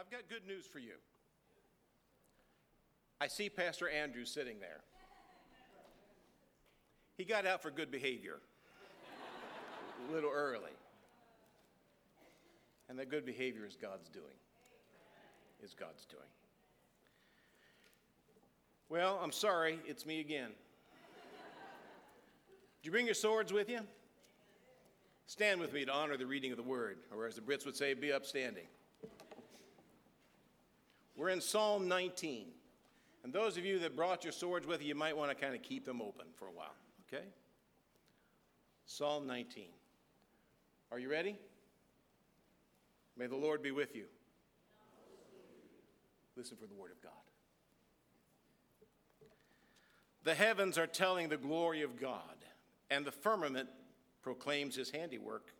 I've got good news for you. I see Pastor Andrew sitting there. He got out for good behavior a little early. And that good behavior is God's doing. Is God's doing. Well, I'm sorry, it's me again. Did you bring your swords with you? Stand with me to honor the reading of the word, or as the Brits would say, be upstanding. We're in Psalm 19. And those of you that brought your swords with you, you might want to kind of keep them open for a while, okay? Psalm 19. Are you ready? May the Lord be with you. Listen for the word of God. The heavens are telling the glory of God, and the firmament proclaims his handiwork.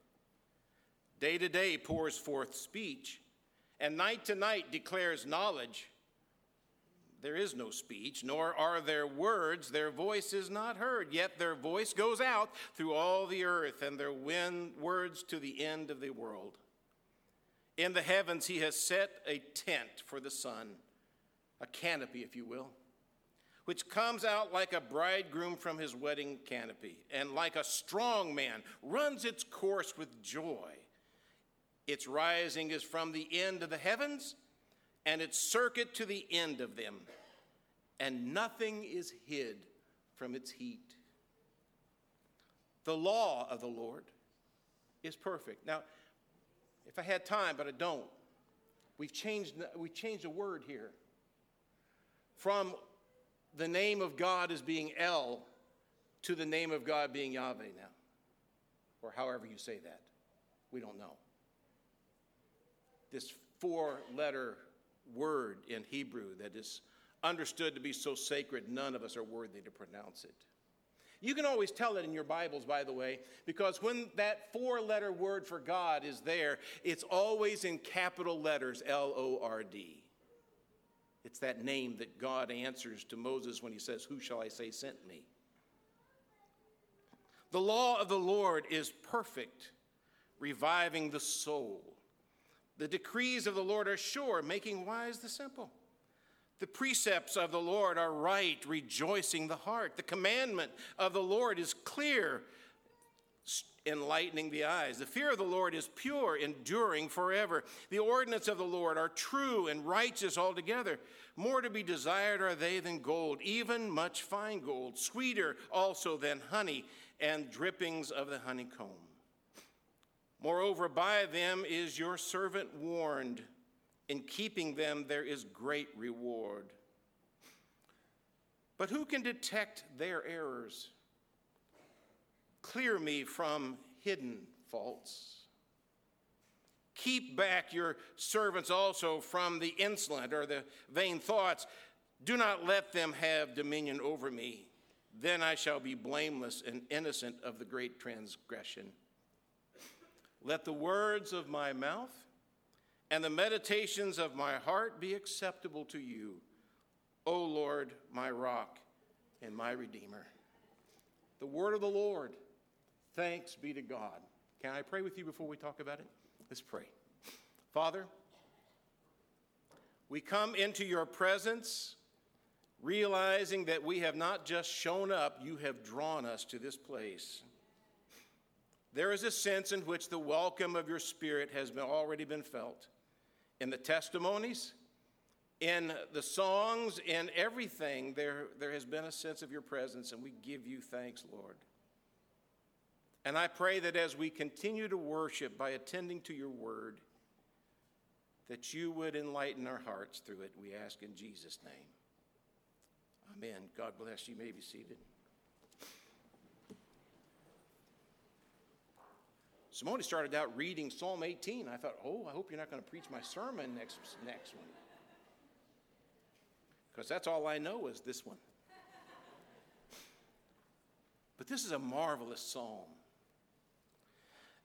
Day to day pours forth speech, and night to night declares knowledge. There is no speech, nor are there words. Their voice is not heard, yet their voice goes out through all the earth, and their wind, words to the end of the world. In the heavens, he has set a tent for the sun, a canopy, if you will which comes out like a bridegroom from his wedding canopy, and like a strong man runs its course with joy. Its rising is from the end of the heavens, and its circuit to the end of them, and nothing is hid from its heat. The law of the Lord is perfect. Now, if I had time, but I don't, we've changed, we've changed a word here from the name of God as being El to the name of God being Yahweh now, or however you say that. We don't know. This four letter word in Hebrew that is understood to be so sacred, none of us are worthy to pronounce it. You can always tell it in your Bibles, by the way, because when that four letter word for God is there, it's always in capital letters L O R D. It's that name that God answers to Moses when he says, Who shall I say sent me? The law of the Lord is perfect, reviving the soul. The decrees of the Lord are sure, making wise the simple. The precepts of the Lord are right, rejoicing the heart. The commandment of the Lord is clear, enlightening the eyes. The fear of the Lord is pure, enduring forever. The ordinance of the Lord are true and righteous altogether. More to be desired are they than gold, even much fine gold, sweeter also than honey and drippings of the honeycomb. Moreover, by them is your servant warned. In keeping them, there is great reward. But who can detect their errors? Clear me from hidden faults. Keep back your servants also from the insolent or the vain thoughts. Do not let them have dominion over me. Then I shall be blameless and innocent of the great transgression. Let the words of my mouth and the meditations of my heart be acceptable to you, O Lord, my rock and my redeemer. The word of the Lord. Thanks be to God. Can I pray with you before we talk about it? Let's pray. Father, we come into your presence realizing that we have not just shown up, you have drawn us to this place. There is a sense in which the welcome of your Spirit has been, already been felt. In the testimonies, in the songs, in everything, there, there has been a sense of your presence, and we give you thanks, Lord. And I pray that as we continue to worship by attending to your word, that you would enlighten our hearts through it, we ask in Jesus' name. Amen. God bless you. you may be seated. Simone started out reading Psalm 18. I thought, oh, I hope you're not going to preach my sermon next, next one. Because that's all I know is this one. But this is a marvelous psalm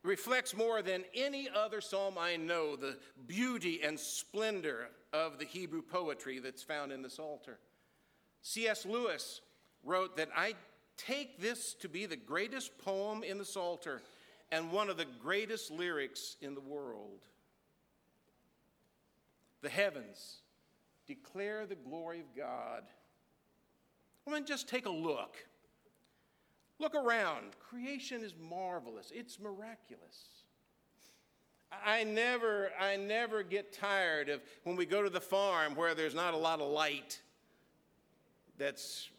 It reflects more than any other psalm I know the beauty and splendor of the Hebrew poetry that's found in the Psalter. C.S. Lewis wrote that I take this to be the greatest poem in the Psalter and one of the greatest lyrics in the world. the heavens declare the glory of God. I mean, just take a look. Look around. Creation is marvelous, it's miraculous. I never, I never get tired of when we go to the farm where there's not a lot of light that's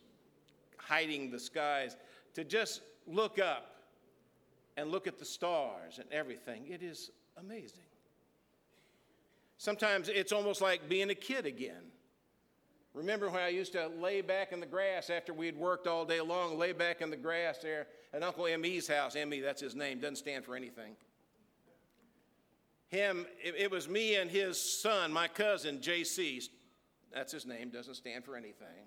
hiding the skies, to just look up and look at the stars and everything. It is amazing. Sometimes it's almost like being a kid again. Remember when I used to lay back in the grass after we had worked all day long, lay back in the grass there at Uncle M.E.'s house. M.E., that's his name, doesn't stand for anything. Him, it, it was me and his son, my cousin, J.C. That's his name, doesn't stand for anything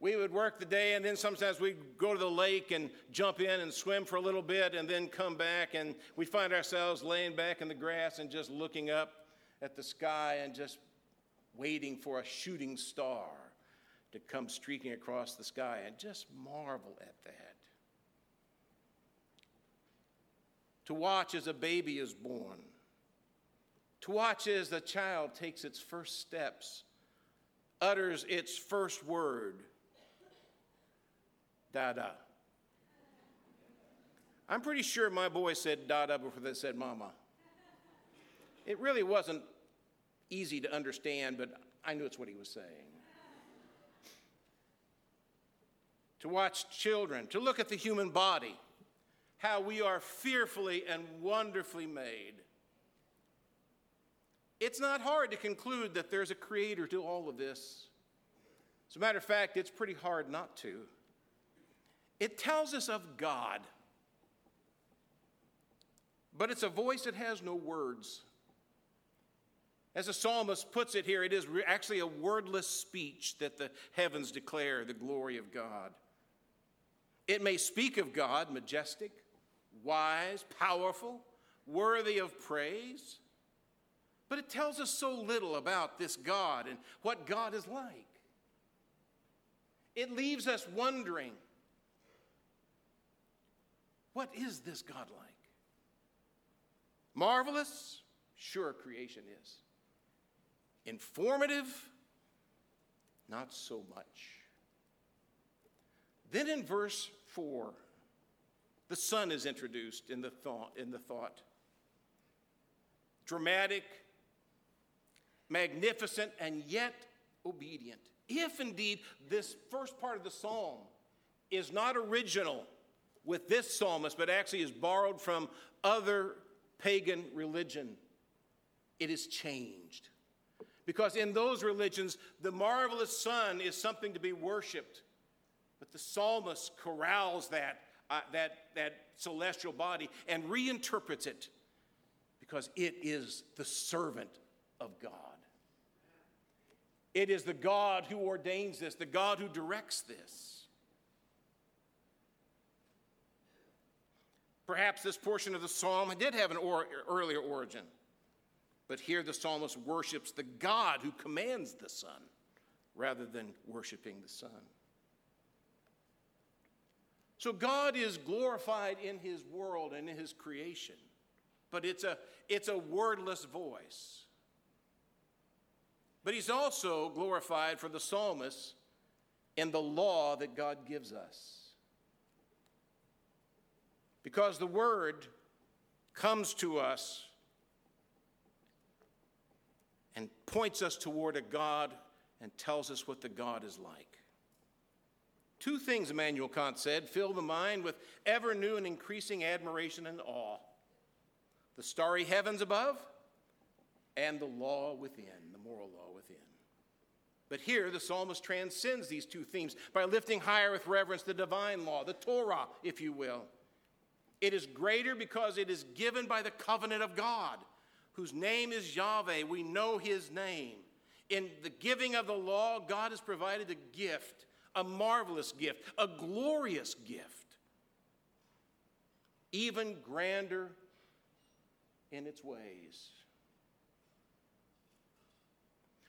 we would work the day and then sometimes we'd go to the lake and jump in and swim for a little bit and then come back and we'd find ourselves laying back in the grass and just looking up at the sky and just waiting for a shooting star to come streaking across the sky and just marvel at that. To watch as a baby is born, to watch as the child takes its first steps, utters its first word Dada. I'm pretty sure my boy said Dada before they said Mama. It really wasn't easy to understand, but I knew it's what he was saying. To watch children, to look at the human body, how we are fearfully and wonderfully made. It's not hard to conclude that there's a creator to all of this. As a matter of fact, it's pretty hard not to. It tells us of God, but it's a voice that has no words. As the psalmist puts it here, it is actually a wordless speech that the heavens declare the glory of God. It may speak of God, majestic, wise, powerful, worthy of praise, but it tells us so little about this God and what God is like. It leaves us wondering what is this God like? Marvelous? Sure, creation is. Informative? Not so much. Then in verse 4, the sun is introduced in the thought. In the thought. Dramatic, magnificent, and yet obedient. If indeed this first part of the psalm is not original with this psalmist, but actually is borrowed from other pagan religion. It is changed. Because in those religions, the marvelous sun is something to be worshiped. But the psalmist corrals that, uh, that, that celestial body and reinterprets it because it is the servant of God. It is the God who ordains this, the God who directs this. Perhaps this portion of the psalm did have an or, earlier origin, but here the psalmist worships the God who commands the sun rather than worshiping the sun. So God is glorified in his world and in his creation, but it's a, it's a wordless voice. But he's also glorified for the psalmist in the law that God gives us. Because the word comes to us and points us toward a God and tells us what the God is like. Two things Immanuel Kant said fill the mind with ever new and increasing admiration and awe the starry heavens above and the law within, the moral law within. But here, the psalmist transcends these two themes by lifting higher with reverence the divine law, the Torah, if you will. It is greater because it is given by the covenant of God, whose name is Yahweh. We know his name. In the giving of the law, God has provided a gift, a marvelous gift, a glorious gift, even grander in its ways.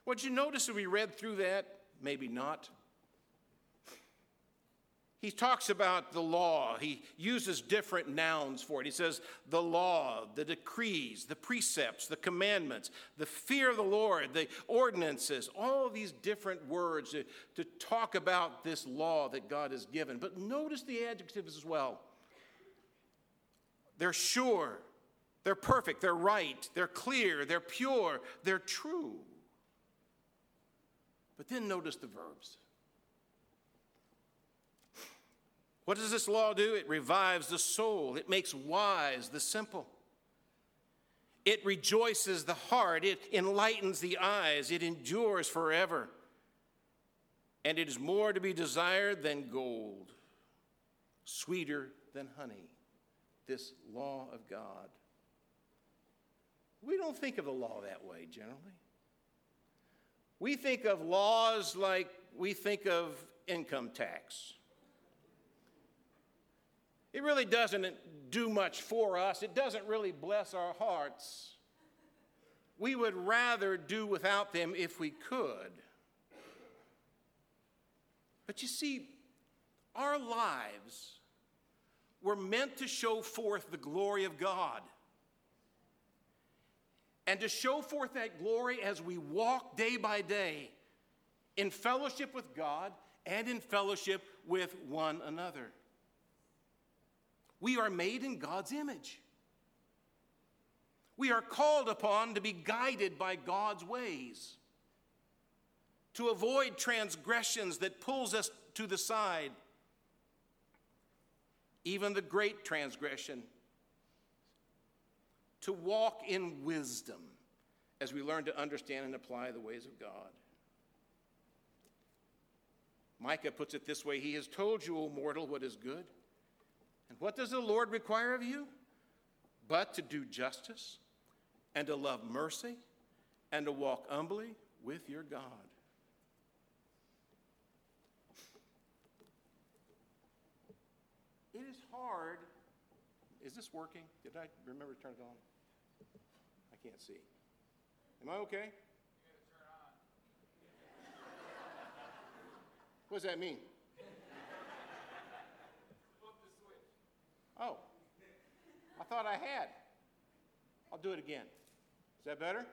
What you notice as we read through that? Maybe not. He talks about the law. He uses different nouns for it. He says the law, the decrees, the precepts, the commandments, the fear of the Lord, the ordinances, all these different words to, to talk about this law that God has given. But notice the adjectives as well. They're sure, they're perfect, they're right, they're clear, they're pure, they're true. But then notice the verbs. What does this law do? It revives the soul, it makes wise the simple. It rejoices the heart, it enlightens the eyes, it endures forever. And it is more to be desired than gold, sweeter than honey, this law of God. We don't think of the law that way generally. We think of laws like we think of income tax it really doesn't do much for us, it doesn't really bless our hearts. We would rather do without them if we could. But you see, our lives were meant to show forth the glory of God. And to show forth that glory as we walk day by day in fellowship with God and in fellowship with one another. We are made in God's image. We are called upon to be guided by God's ways, to avoid transgressions that pulls us to the side, even the great transgression, to walk in wisdom as we learn to understand and apply the ways of God. Micah puts it this way He has told you, O mortal, what is good. And what does the Lord require of you? But to do justice and to love mercy and to walk humbly with your God. It is hard. Is this working? Did I remember to turn it on? I can't see. Am I okay? What does that mean? Oh, I thought I had. I'll do it again. Is that better?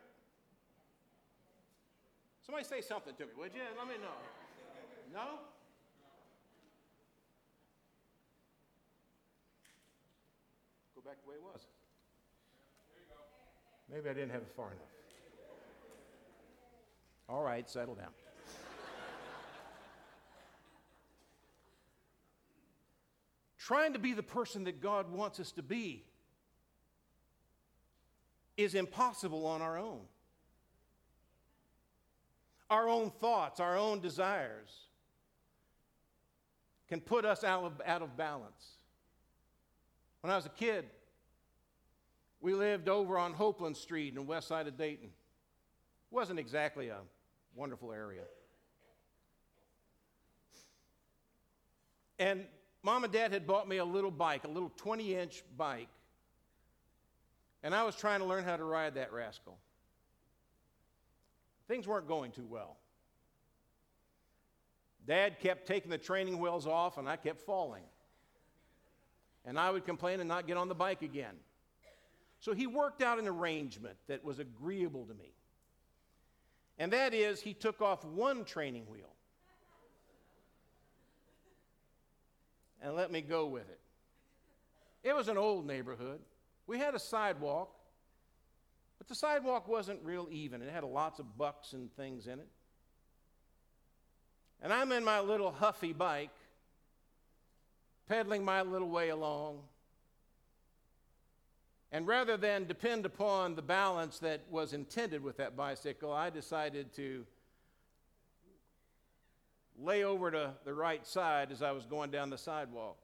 Somebody say something to me, would you? Let me know. No? Go back the way it was. Maybe I didn't have it far enough. All right, settle down. trying to be the person that God wants us to be is impossible on our own. Our own thoughts, our own desires can put us out of, out of balance. When I was a kid, we lived over on Hopeland Street in the west side of Dayton. It wasn't exactly a wonderful area. And mom and dad had bought me a little bike, a little 20 inch bike. And I was trying to learn how to ride that rascal. Things weren't going too well. Dad kept taking the training wheels off, and I kept falling. And I would complain and not get on the bike again. So he worked out an arrangement that was agreeable to me. And that is, he took off one training wheel and let me go with it. It was an old neighborhood. We had a sidewalk, but the sidewalk wasn't real even. It had lots of bucks and things in it. And I'm in my little huffy bike, pedaling my little way along. And rather than depend upon the balance that was intended with that bicycle, I decided to lay over to the right side as I was going down the sidewalk.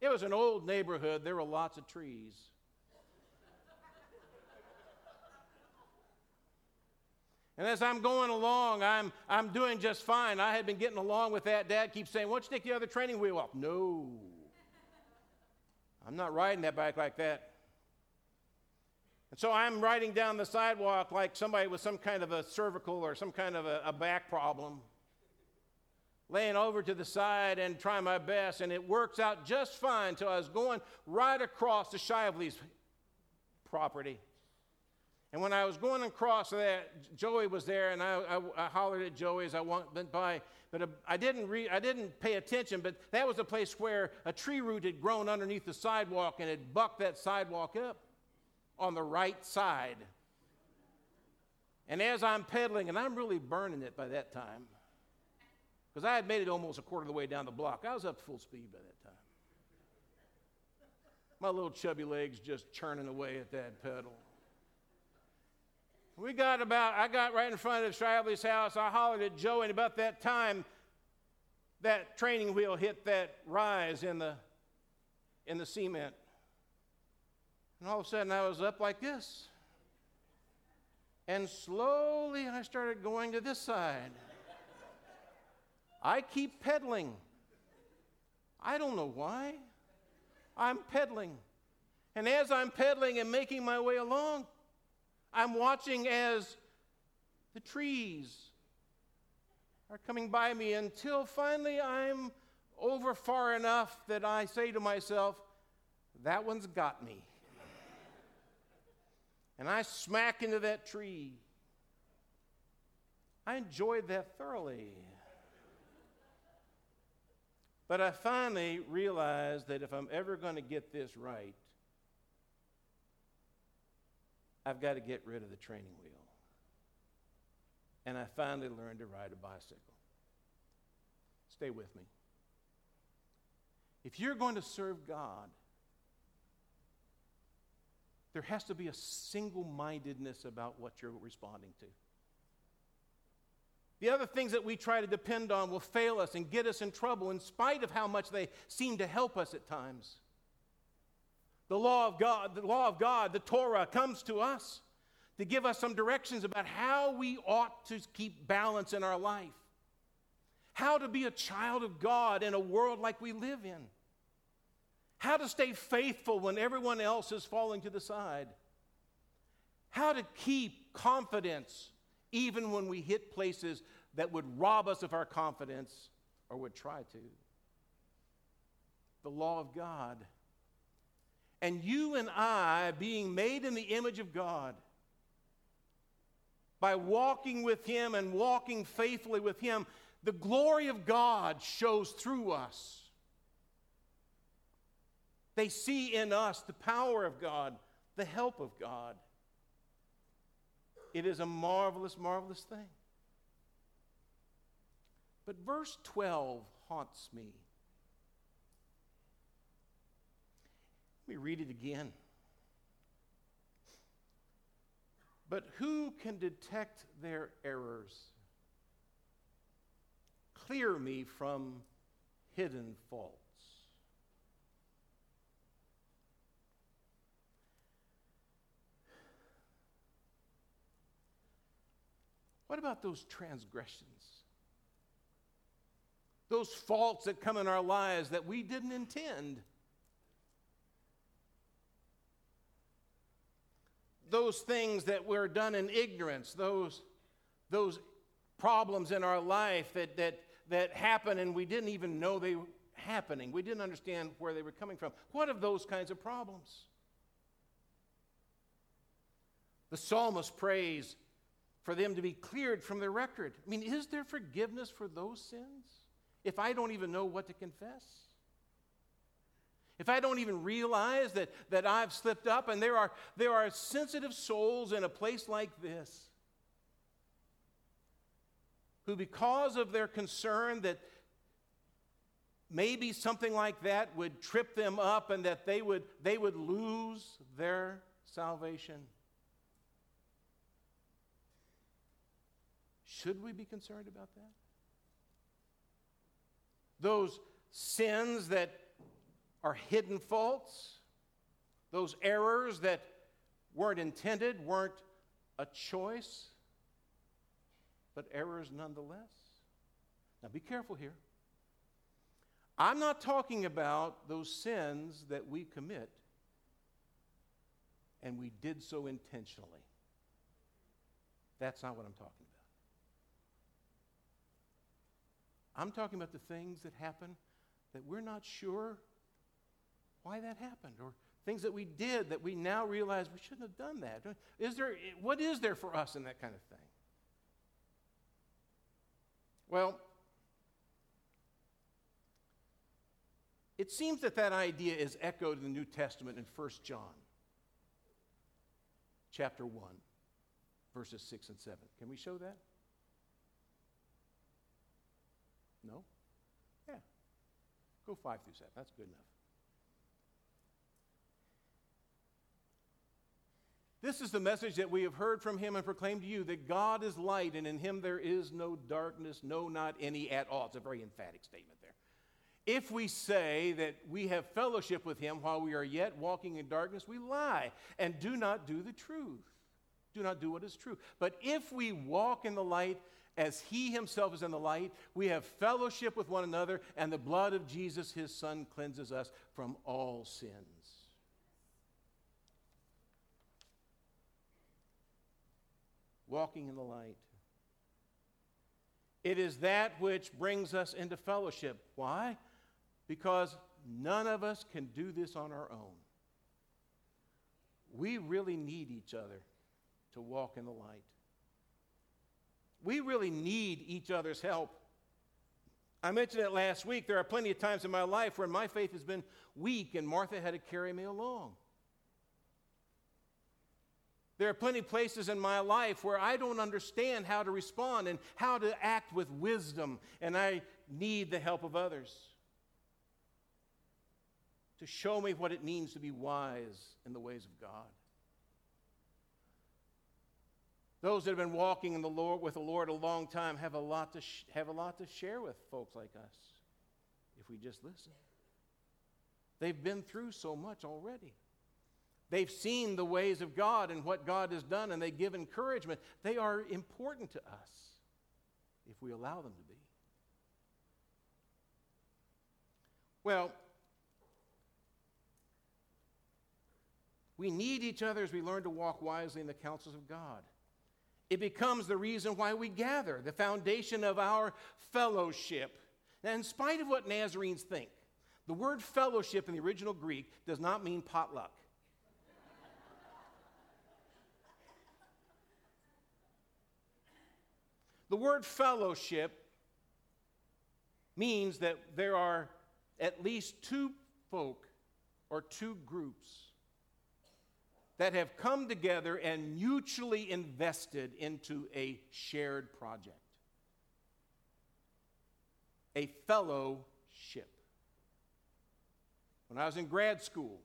It was an old neighborhood, there were lots of trees. And as I'm going along, I'm, I'm doing just fine. I had been getting along with that. Dad keeps saying, Why don't you take the other training wheel off? No. I'm not riding that bike like that. And so I'm riding down the sidewalk like somebody with some kind of a cervical or some kind of a, a back problem. laying over to the side and trying my best, and it works out just fine until I was going right across the Shively's property. And when I was going across that, Joey was there, and I, I, I hollered at Joey as I went by. But uh, I didn't, re, I didn't pay attention, but that was a place where a tree root had grown underneath the sidewalk and had bucked that sidewalk up on the right side. And as I'm pedaling, and I'm really burning it by that time, because I had made it almost a quarter of the way down the block. I was up full speed by that time. My little chubby legs just churning away at that pedal. We got about, I got right in front of Shively's house. I hollered at Joe, and about that time, that training wheel hit that rise in the, in the cement. And all of a sudden, I was up like this. And slowly, I started going to this side. I keep pedaling. I don't know why. I'm pedaling. And as I'm pedaling and making my way along, I'm watching as the trees are coming by me until finally I'm over far enough that I say to myself, that one's got me. And I smack into that tree. I enjoyed that thoroughly. But I finally realized that if I'm ever going to get this right, I've got to get rid of the training wheel. And I finally learned to ride a bicycle. Stay with me. If you're going to serve God, there has to be a single mindedness about what you're responding to. The other things that we try to depend on will fail us and get us in trouble in spite of how much they seem to help us at times. The law of God, the law of God, the Torah comes to us to give us some directions about how we ought to keep balance in our life. How to be a child of God in a world like we live in. How to stay faithful when everyone else is falling to the side. How to keep confidence even when we hit places that would rob us of our confidence or would try to. The law of God and you and I, being made in the image of God, by walking with Him and walking faithfully with Him, the glory of God shows through us. They see in us the power of God, the help of God. It is a marvelous, marvelous thing. But verse 12 haunts me. Let me read it again. But who can detect their errors? Clear me from hidden faults. What about those transgressions? Those faults that come in our lives that we didn't intend? Those things that were done in ignorance, those, those problems in our life that, that, that happen and we didn't even know they were happening. We didn't understand where they were coming from. What of those kinds of problems? The psalmist prays for them to be cleared from their record. I mean, is there forgiveness for those sins if I don't even know what to confess? If I don't even realize that, that I've slipped up, and there are, there are sensitive souls in a place like this who, because of their concern that maybe something like that would trip them up and that they would, they would lose their salvation, should we be concerned about that? Those sins that are hidden faults, those errors that weren't intended, weren't a choice, but errors nonetheless. Now be careful here. I'm not talking about those sins that we commit and we did so intentionally. That's not what I'm talking about. I'm talking about the things that happen that we're not sure why that happened or things that we did that we now realize we shouldn't have done that. Is there, what is there for us in that kind of thing? Well, it seems that that idea is echoed in the New Testament in 1 John chapter 1 verses 6 and 7. Can we show that? No? Yeah. Go 5 through 7. That's good enough. This is the message that we have heard from him and proclaimed to you that God is light and in him there is no darkness, no, not any at all. It's a very emphatic statement there. If we say that we have fellowship with him while we are yet walking in darkness, we lie and do not do the truth. Do not do what is true. But if we walk in the light as he himself is in the light, we have fellowship with one another, and the blood of Jesus, his son, cleanses us from all sins. Walking in the light. It is that which brings us into fellowship. Why? Because none of us can do this on our own. We really need each other to walk in the light. We really need each other's help. I mentioned it last week. There are plenty of times in my life where my faith has been weak and Martha had to carry me along. There are plenty of places in my life where I don't understand how to respond and how to act with wisdom, and I need the help of others to show me what it means to be wise in the ways of God. Those that have been walking in the Lord, with the Lord a long time have a, lot to sh- have a lot to share with folks like us if we just listen. They've been through so much already. They've seen the ways of God and what God has done, and they give encouragement. They are important to us if we allow them to be. Well, we need each other as we learn to walk wisely in the counsels of God. It becomes the reason why we gather, the foundation of our fellowship. Now, in spite of what Nazarenes think, the word fellowship in the original Greek does not mean potluck. The word fellowship means that there are at least two folk or two groups that have come together and mutually invested into a shared project, a fellowship. When I was in grad school,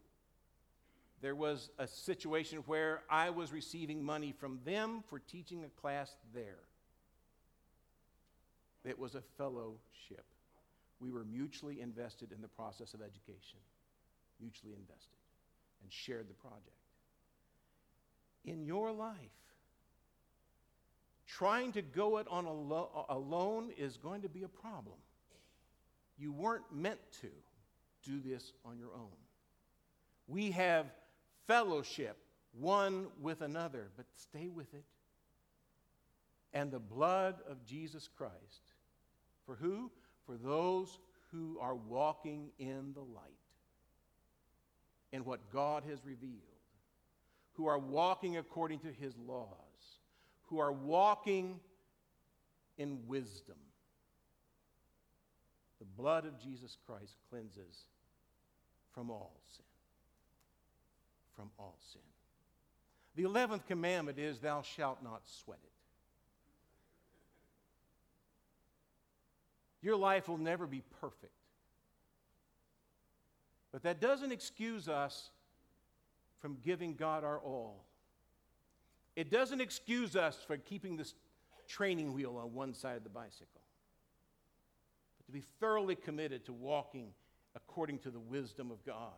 there was a situation where I was receiving money from them for teaching a class there. It was a fellowship. We were mutually invested in the process of education, mutually invested, and shared the project in your life. Trying to go it on alo- alone is going to be a problem. You weren't meant to do this on your own. We have fellowship one with another, but stay with it. And the blood of Jesus Christ. For who? For those who are walking in the light, in what God has revealed who are walking according to his laws, who are walking in wisdom. The blood of Jesus Christ cleanses from all sin. From all sin. The 11th commandment is, Thou shalt not sweat it. Your life will never be perfect. But that doesn't excuse us from giving God our all. It doesn't excuse us for keeping this training wheel on one side of the bicycle, but to be thoroughly committed to walking according to the wisdom of God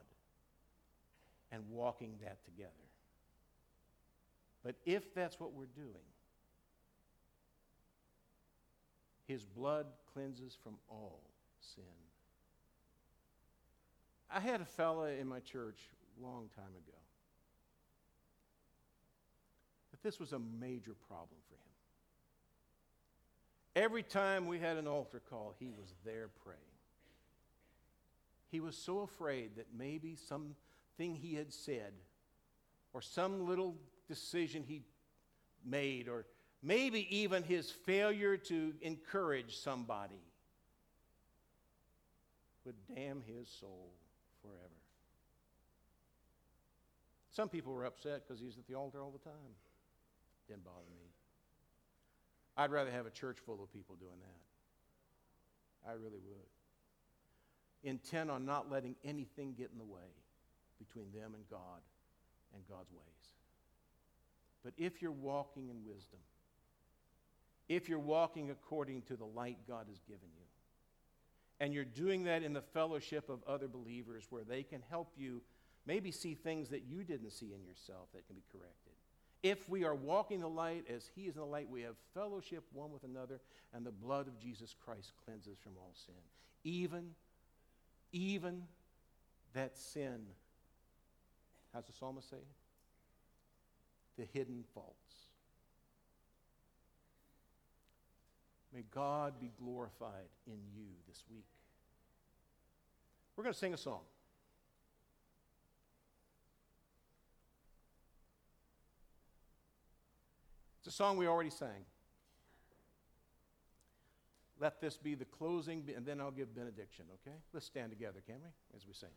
and walking that together. But if that's what we're doing, His blood cleanses from all sin. I had a fella in my church a long time ago that this was a major problem for him. Every time we had an altar call, he was there praying. He was so afraid that maybe something he had said, or some little decision he made, or maybe even his failure to encourage somebody would damn his soul forever. Some people were upset because he's at the altar all the time. Didn't bother me. I'd rather have a church full of people doing that. I really would. Intent on not letting anything get in the way between them and God and God's ways. But if you're walking in wisdom, if you're walking according to the light God has given you, and you're doing that in the fellowship of other believers where they can help you maybe see things that you didn't see in yourself that can be corrected. If we are walking the light as He is in the light, we have fellowship one with another, and the blood of Jesus Christ cleanses from all sin. Even, even that sin, how's the psalmist say? The hidden faults. May God be glorified in you this week. We're going to sing a song. It's a song we already sang. Let this be the closing, and then I'll give benediction, okay? Let's stand together, can we, as we sing.